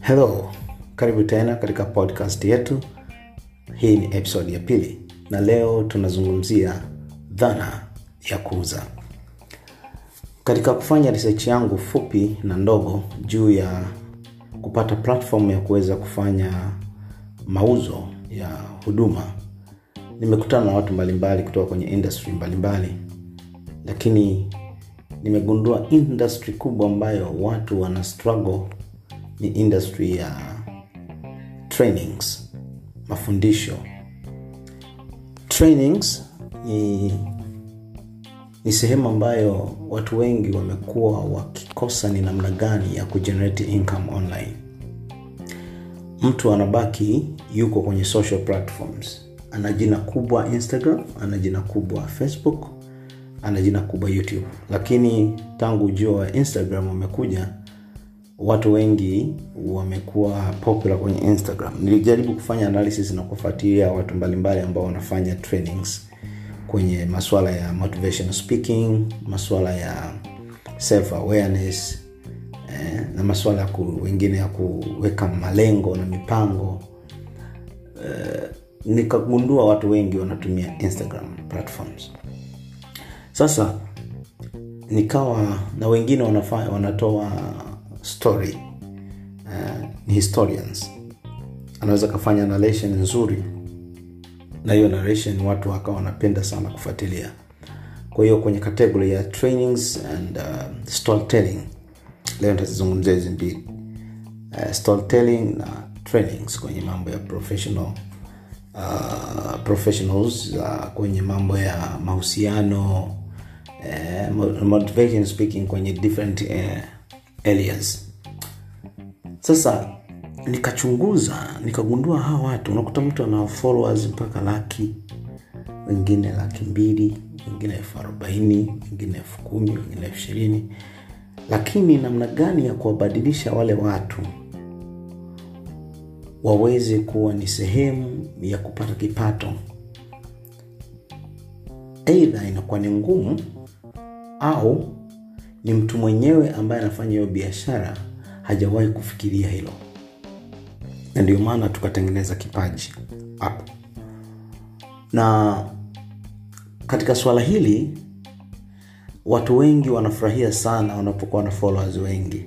hello karibu tena katika podcast yetu. Hii ni episode ya pili na leo tunazungumzia dhana ya kuuza. Katika kufanya research yangu fupi na ndogo juu ya kupata platform ya kuweza kufanya mauzo ya huduma nimekutana na watu mbalimbali kutoka kwenye industry mbalimbali lakini nimegundua industry kubwa ambayo watu wana struggle ni industry ya trainings mafundisho. Trainings ni, ni sehemu ambayo watu wengi wamekuwa wakikosa ni namna gani ya kugenerate income online. Mtu anabaki yuko kwenye social platforms. Ana jina kubwa instagram ana jina kubwa facebook ana jina kubwa youtube. Lakini tangu ujio wa instagram umekuja watu wengi wamekuwa popular kwenye instagram. Nilijaribu kufanya analysis na kufuatilia watu mbalimbali ambao wanafanya trainings kwenye masuala ya motivation speaking masuala ya self awareness eh, na masuala ya wengine ya kuweka malengo na mipango. Eh, nikagundua watu wengi wanatumia instagram platforms sasa nikawa na wengine wanafanya, wanatoa story. Uh, ni historians. Anaweza kafanya narration nzuri. Na hiyo narration watu wakawa wanapenda sana kufuatilia. Kwa hiyo kwenye category ya trainings and uh, storytelling. Leo nitazizungumzia hizi mbili. Uh, storytelling na trainings kwenye mambo ya professional uh, professionals uh, kwenye mambo ya mahusiano uh, motivation speaking kwenye different uh, areas. Sasa nikachunguza nikagundua hawa watu unakuta mtu ana followers mpaka laki wengine laki mbili wengine elfu arobaini wengine elfu kumi wengine elfu ishirini. Lakini namna gani ya kuwabadilisha wale watu waweze kuwa ni sehemu ya kupata kipato? Eidha inakuwa ni ngumu au ni mtu mwenyewe ambaye anafanya hiyo biashara hajawahi kufikiria hilo. Na ndio maana tukatengeneza kipaji hapo. Na katika swala hili watu wengi wanafurahia sana wanapokuwa na followers wengi.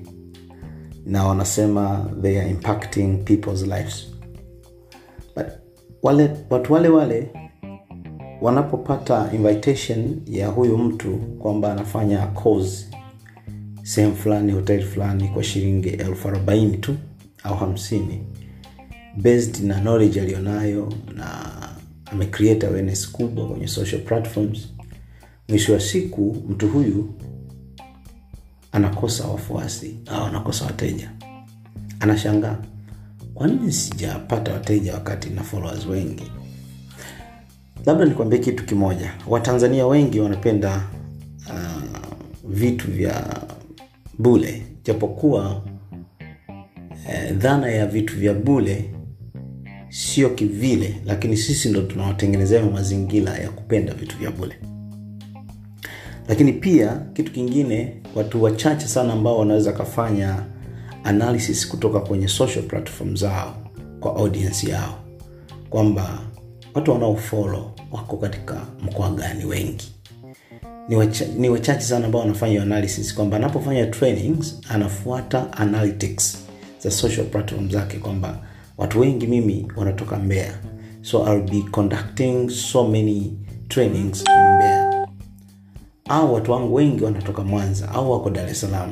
Na wanasema they are impacting people's lives. But wale watu wale wale wanapopata invitation ya huyu mtu kwamba anafanya course sehemu fulani hoteli fulani kwa shilingi elfu arobaini tu au hamsini based na knowledge aliyonayo na amecreate awareness kubwa kwenye social platforms. Mwisho wa siku mtu huyu anakosa wafuasi au anakosa wateja. Anashangaa kwa nini sijapata wateja wakati na followers wengi labda nikwambie kitu kimoja. Watanzania wengi wanapenda uh, vitu vya bule. Japokuwa eh, dhana ya vitu vya bule sio kivile lakini sisi ndo tunawatengenezea mazingira ya kupenda vitu vya bule. Lakini pia kitu kingine watu wachache sana ambao wanaweza kafanya analysis kutoka kwenye social platform zao kwa audience yao. Kwamba watu wanaofolo wako katika mkoa gani wengi. Ni, wacha, ni wachache sana ambao wanafanya analysis kwamba anapofanya trainings anafuata analytics za social platform zake kwamba watu wengi mimi wanatoka mbea so I'll be conducting so many trainings in mbea au watu wangu wengi wanatoka mwanza au wako dar es salaam.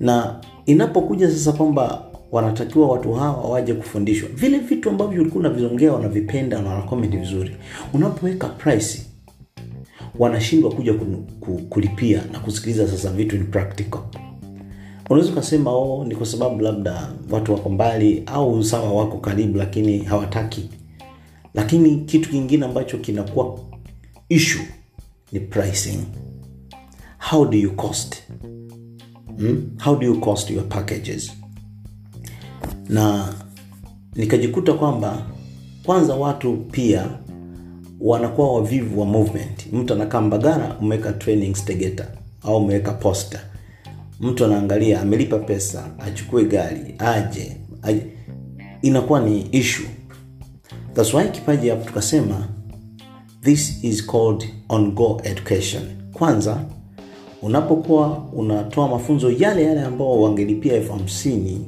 Na inapokuja sasa kwamba wanatakiwa watu hawa waje kufundishwa. Vile vitu ambavyo ulikuwa unavizongea wanavipenda na wanakomenti vizuri unapoweka price wanashindwa kuja kulipia na kusikiliza sasa vitu ni practical. Unaweza ukasema oh, ni kwa sababu labda watu wako mbali au sawa wako karibu lakini hawataki. Lakini kitu kingine ambacho kinakuwa issue ni pricing. How do you cost? Hmm? how do you cost your packages na nikajikuta kwamba kwanza watu pia wanakuwa wavivu wa movement. Mtu anakaa mbagara umeweka training tegeta au umeweka posta mtu anaangalia amelipa pesa achukue gari aje, aje. inakuwa ni issue. Thats kipaji hapo tukasema this is called on go education. Kwanza unapokuwa unatoa mafunzo yale yale ambao wangelipia elfu hamsini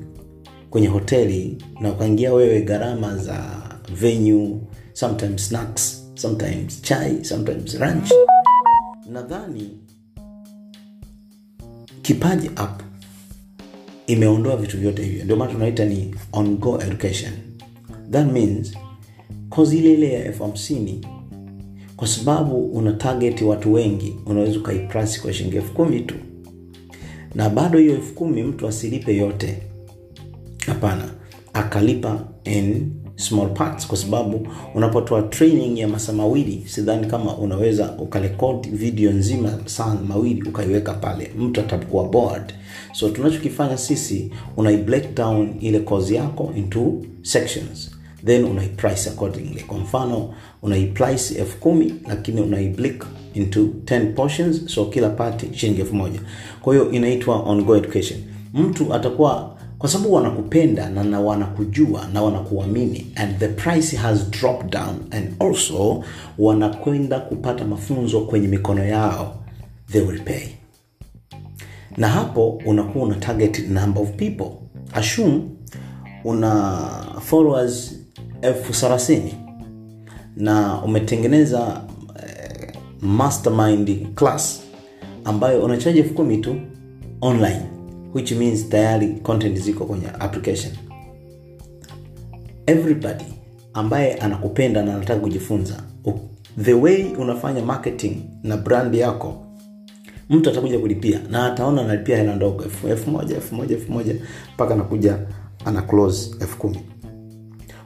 kwenye hoteli na ukaingia wewe gharama za venue sometimes snacks sometimes chai sometimes ranch nadhani kipaji app imeondoa vitu vyote hivyo. Ndio maana tunaita ni on go education. That means kozi ile ile ya elfu hamsini kwa sababu una target watu wengi unaweza ukaiprasi kwa shilingi elfu kumi tu. Na bado hiyo elfu kumi mtu asilipe yote hapana. Akalipa in small parts kwa sababu unapotoa training ya masaa mawili sidhani kama unaweza ukarekod video nzima saa mawili ukaiweka pale. Mtu atakuwa board so tunachokifanya sisi unai break down ile course yako into sections. Then unaiprice accordingly. Kwa mfano unaiprice elfu kumi lakini unaiblik into 10 portions so kila pati shilingi elfu moja. Kwa hiyo inaitwa ongo education. Mtu atakuwa kwa sababu wanakupenda na, na wanakujua na wanakuamini and the price has dropped down and also wanakwenda kupata mafunzo kwenye mikono yao they will pay. Na hapo unakuwa una target number of people. Assume una followers elfu thelathini na umetengeneza eh, mastermind class ambayo unachaji elfu kumi tu online which means tayari content ziko kwenye application. Everybody ambaye anakupenda na anataka kujifunza the way unafanya marketing na brand yako mtu atakuja kulipia na ataona analipia hela ndogo elfu moja elfu moja elfu moja mpaka anakuja ana close elfu kumi.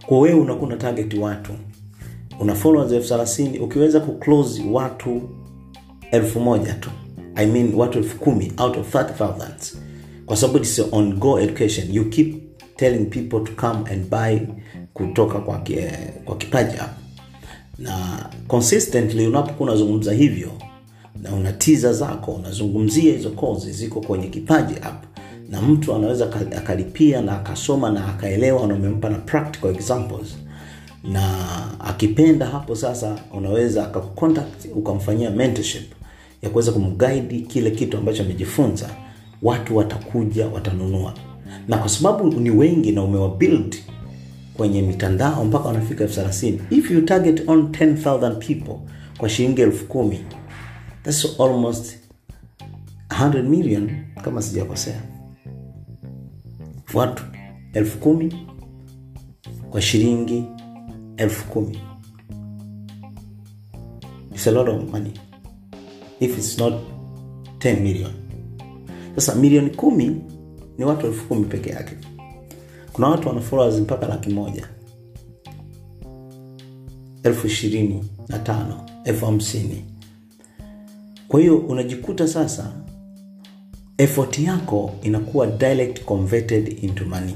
Kwa wewe unakuwa una target watu una followers elfu thelathini ukiweza kuclose watu elfu moja tu i mean watu elfu kumi out of 30000 kwa sababu it's on go education. You keep telling people to come and buy kutoka kwa, kwa kipaji hapo na consistently unapokuwa unazungumza hivyo na una tiza zako unazungumzia hizo kozi ziko kwenye kipaji app na mtu anaweza akalipia na akasoma na akaelewa na umempa na practical examples na akipenda hapo sasa unaweza akakucontact ukamfanyia mentorship ya kuweza kumguidi kile kitu ambacho amejifunza watu watakuja watanunua. Na kwa sababu ni wengi na umewabuild kwenye mitandao mpaka wanafika elfu thelathini if you target on 10000 people kwa shilingi elfu kumi thats almost 100 million kama sijakosea. Watu elfu kumi kwa shilingi elfu kumi. It's a lot of money. If it's not 10 million sasa milioni kumi ni watu elfu kumi peke yake. Kuna watu wana followers mpaka laki moja. Elfu ishirini na tano elfu hamsini. Kwa hiyo unajikuta sasa effort yako inakuwa direct converted into money.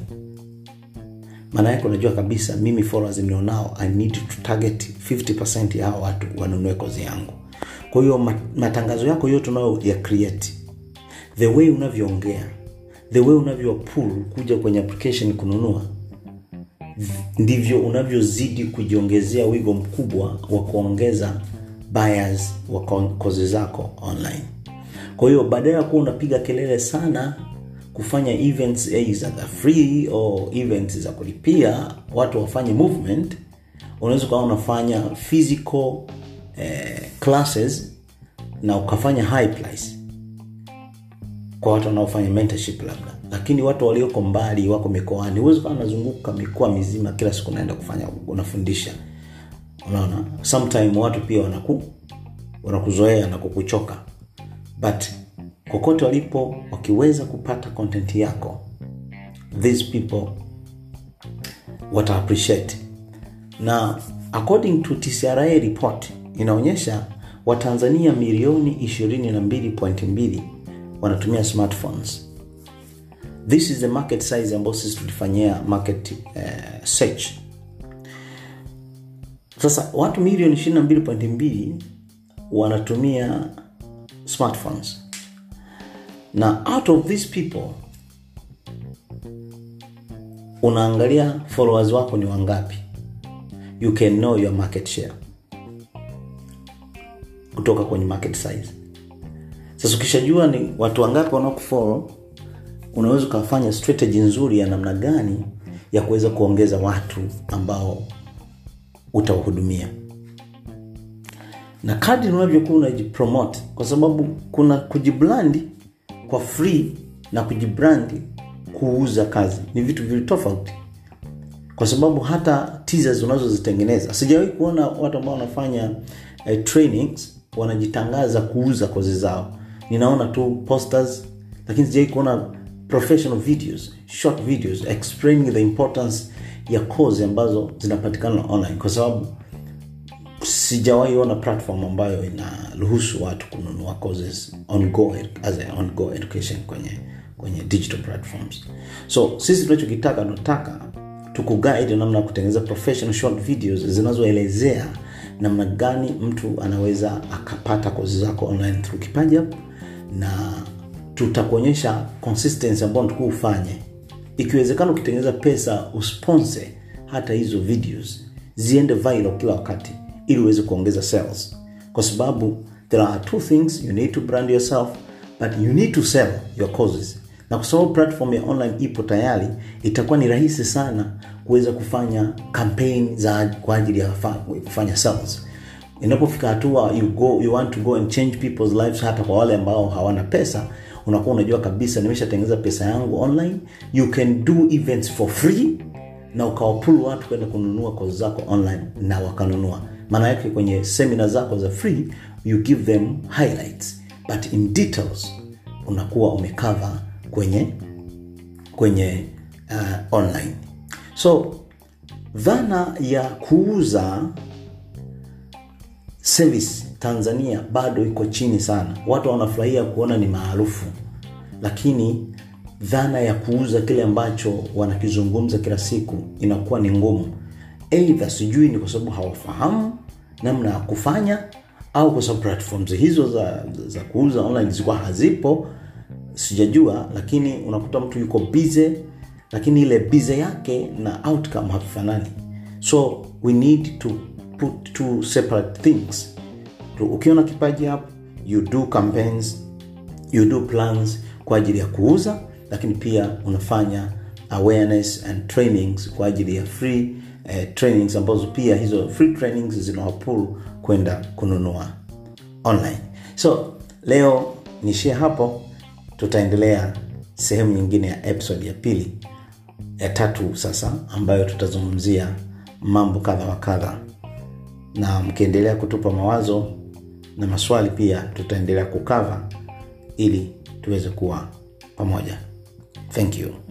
Maana yake unajua kabisa mimi followers nilionao i need to target 50 ya hao watu wanunue kozi yangu. Kwa hiyo matangazo yako yote unayo ya create the way unavyoongea the way unavyopull kuja kwenye application kununua ndivyo unavyozidi kujiongezea wigo mkubwa wa kuongeza buyers wa kozi zako online. Kwa hiyo baadaye ya kuwa unapiga kelele sana kufanya events za free au events za kulipia watu wafanye movement unaweza ukawa unafanya physical eh, classes na ukafanya high price kwa watu wanaofanya mentorship labda. Lakini watu walioko mbali wako mikoani huwezi unazunguka mikoa mizima kila siku unaenda kufanya unafundisha. Unaona? Sometime watu pia wanaku wanakuzoea na kukuchoka. But kokote walipo wakiweza kupata content yako these people wata appreciate. Na according to tcra report inaonyesha watanzania milioni 22.2 wanatumia smartphones. This is the market size ambayo sisi tulifanyia market uh, search. Sasa watu milioni 22.2 wanatumia smartphones. Na out of these people unaangalia followers wako ni wangapi? You can know your market share kutoka kwenye market size sasa ukishajua ni watu wangapi wanaokufollow unaweza ukafanya strategy nzuri ya namna gani ya kuweza kuongeza watu ambao utawahudumia. Na kadri unavyokuwa unajipromote kwa sababu kuna kujibrandi kwa free na kujibrandi kuuza kazi. Ni vitu vili tofauti. Kwa sababu hata teasers unazozitengeneza sijawahi kuona watu ambao wanafanya eh, trainings wanajitangaza kuuza kozi zao ninaona tu posters lakini sijawahi kuona professional videos short videos explaining the importance ya kozi ambazo zinapatikana online. Kwa sababu sijawahi ona platform ambayo inaruhusu watu kununua courses on as a on education kwenye kwenye digital platforms. So sisi tunachokitaka tunataka tukuguide namna ya kutengeneza professional short videos zinazoelezea namna gani mtu anaweza akapata kozi zako online through kipaji na tutakuonyesha consistency ambayo natakuwa ufanye. Ikiwezekana ukitengeneza pesa usponse hata hizo videos ziende viral kila wakati ili uweze kuongeza sales. Kwa sababu there are two things you need to brand yourself but you need to sell your causes. Na kwa sababu platform ya online ipo tayari itakuwa ni rahisi sana kuweza kufanya campaign za kwa ajili ya fa- kufanya sales inapofika hatua you go you want to go and change people's lives hata kwa wale ambao hawana pesa unakuwa unajua kabisa nimeshatengeneza pesa yangu online. You can do events for free na ukawapulu watu kwenda kununua kozi zako online na wakanunua. Maana yake kwenye semina zako za free you give them highlights. But in details unakuwa umecover kwenye kwenye uh, online. So dhana ya kuuza service tanzania bado iko chini sana. Watu wanafurahia kuona ni maarufu lakini dhana ya kuuza kile ambacho wanakizungumza kila siku inakuwa ni ngumu. Eidha sijui ni kwa sababu hawafahamu namna ya kufanya au kwa sababu platforms hizo za, za kuuza online zilikuwa hazipo. Sijajua lakini unakuta mtu yuko bize lakini ile bize yake na outcome havifanani so we need to put two separate things. Tu- ukiona kipaji hapo you do campaigns you do plans kwa ajili ya kuuza lakini pia unafanya awareness and trainings kwa ajili ya free eh, trainings ambazo pia hizo free trainings zinawapul kwenda kununua online. So leo nishie hapo. Tutaendelea sehemu nyingine ya episode ya pili ya tatu sasa ambayo tutazungumzia mambo kadha wa kadha na mkiendelea kutupa mawazo na maswali pia tutaendelea kukava ili tuweze kuwa pamoja. Thank you